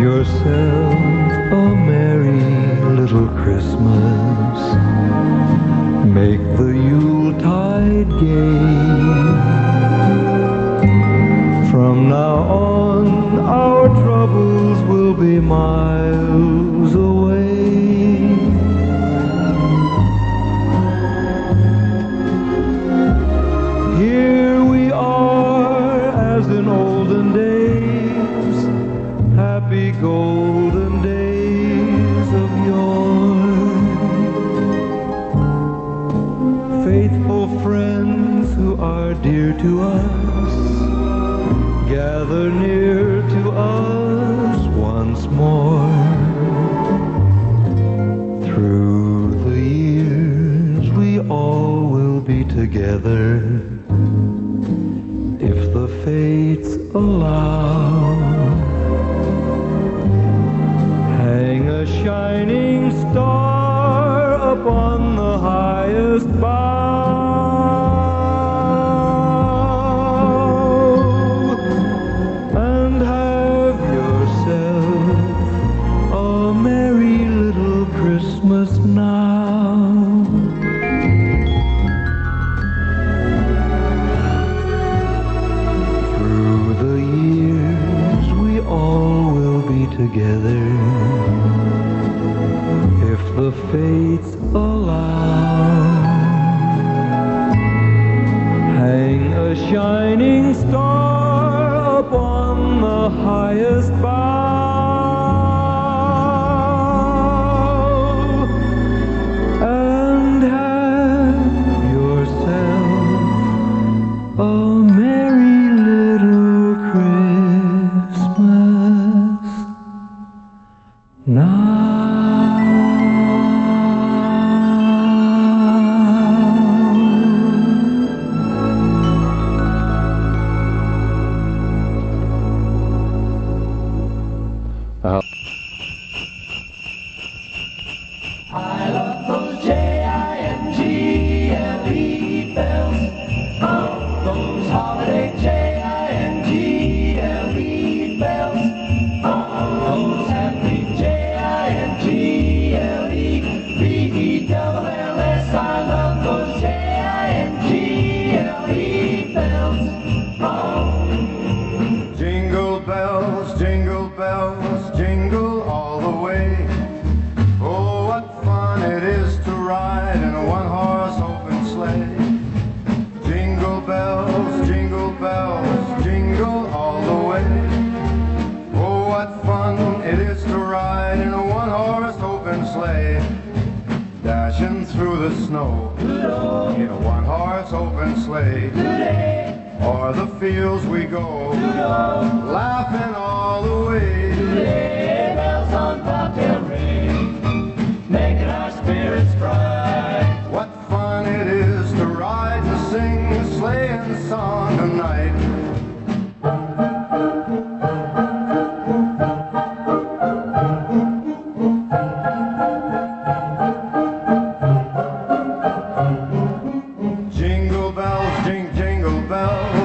Yourself a merry little Christmas. Make the Yuletide gay. Happy golden highest bough and have yourself a merry little Christmas now. Through the years, we all will be together if the fates highest bough fun it is to ride in a one-horse open sleigh. Dashing through the snow in a one-horse open sleigh. O'er the fields we go, laughing all the way. Jingle bells, jing, jingle bells,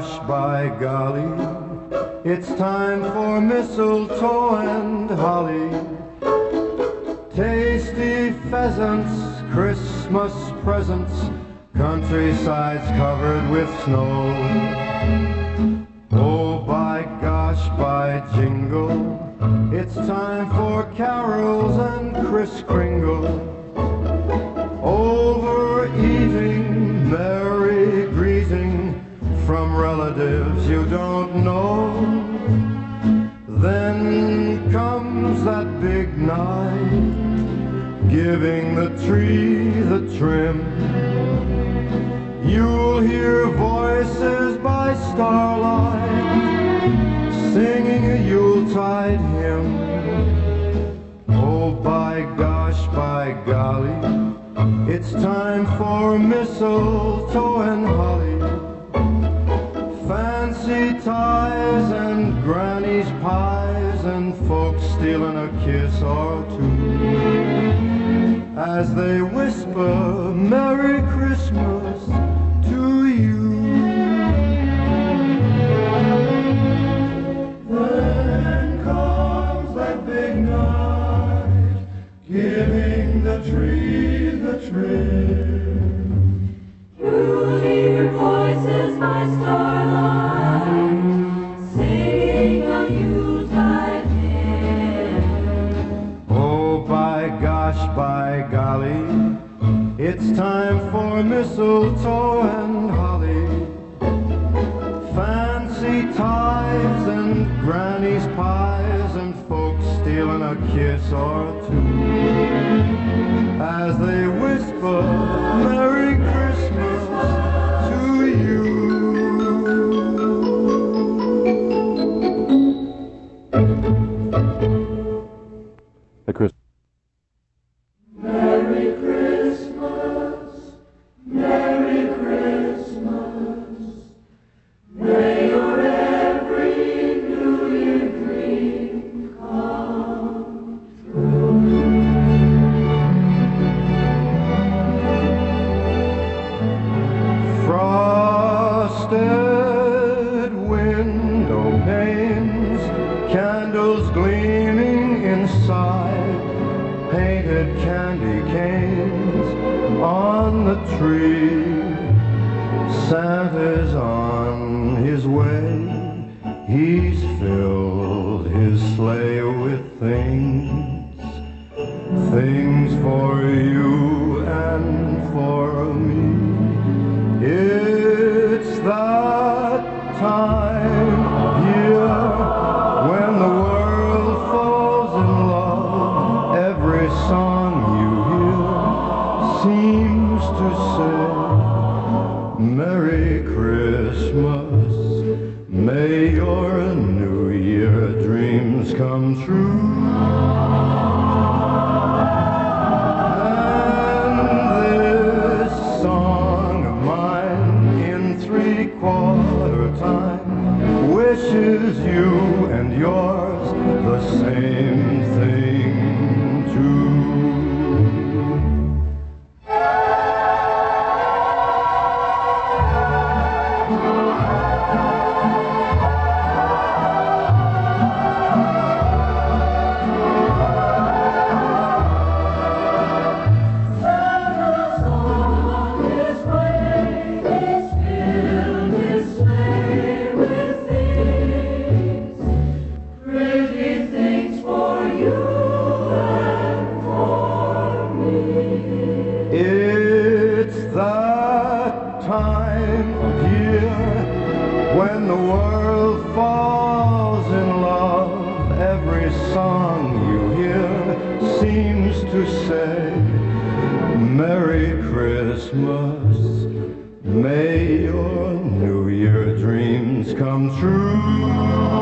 gosh, by golly, it's time for mistletoe and holly. Tasty pheasants, Christmas presents, countrysides covered with snow. Oh, by gosh, by jingle, it's time for carols and Kris Kringle. Giving the tree the trim. You'll hear voices by starlight singing a Yuletide hymn. Oh, by gosh, by golly, it's time for mistletoe and holly. Fancy ties and granny's pies and folks stealing a kiss or two as they whisper Merry Christmas to you. Then comes that big night, giving the tree the trim. It's time for mistletoe and holly. Fancy ties and granny's pies and folks stealing a kiss or two as they whisper Merry painted candy canes on the tree. Santa's on his way, he's filled his sleigh with things, things for you and for May your New Year dreams come true. Time when the world falls in love. Every song you hear seems to say, Merry Christmas. May your New Year dreams come true.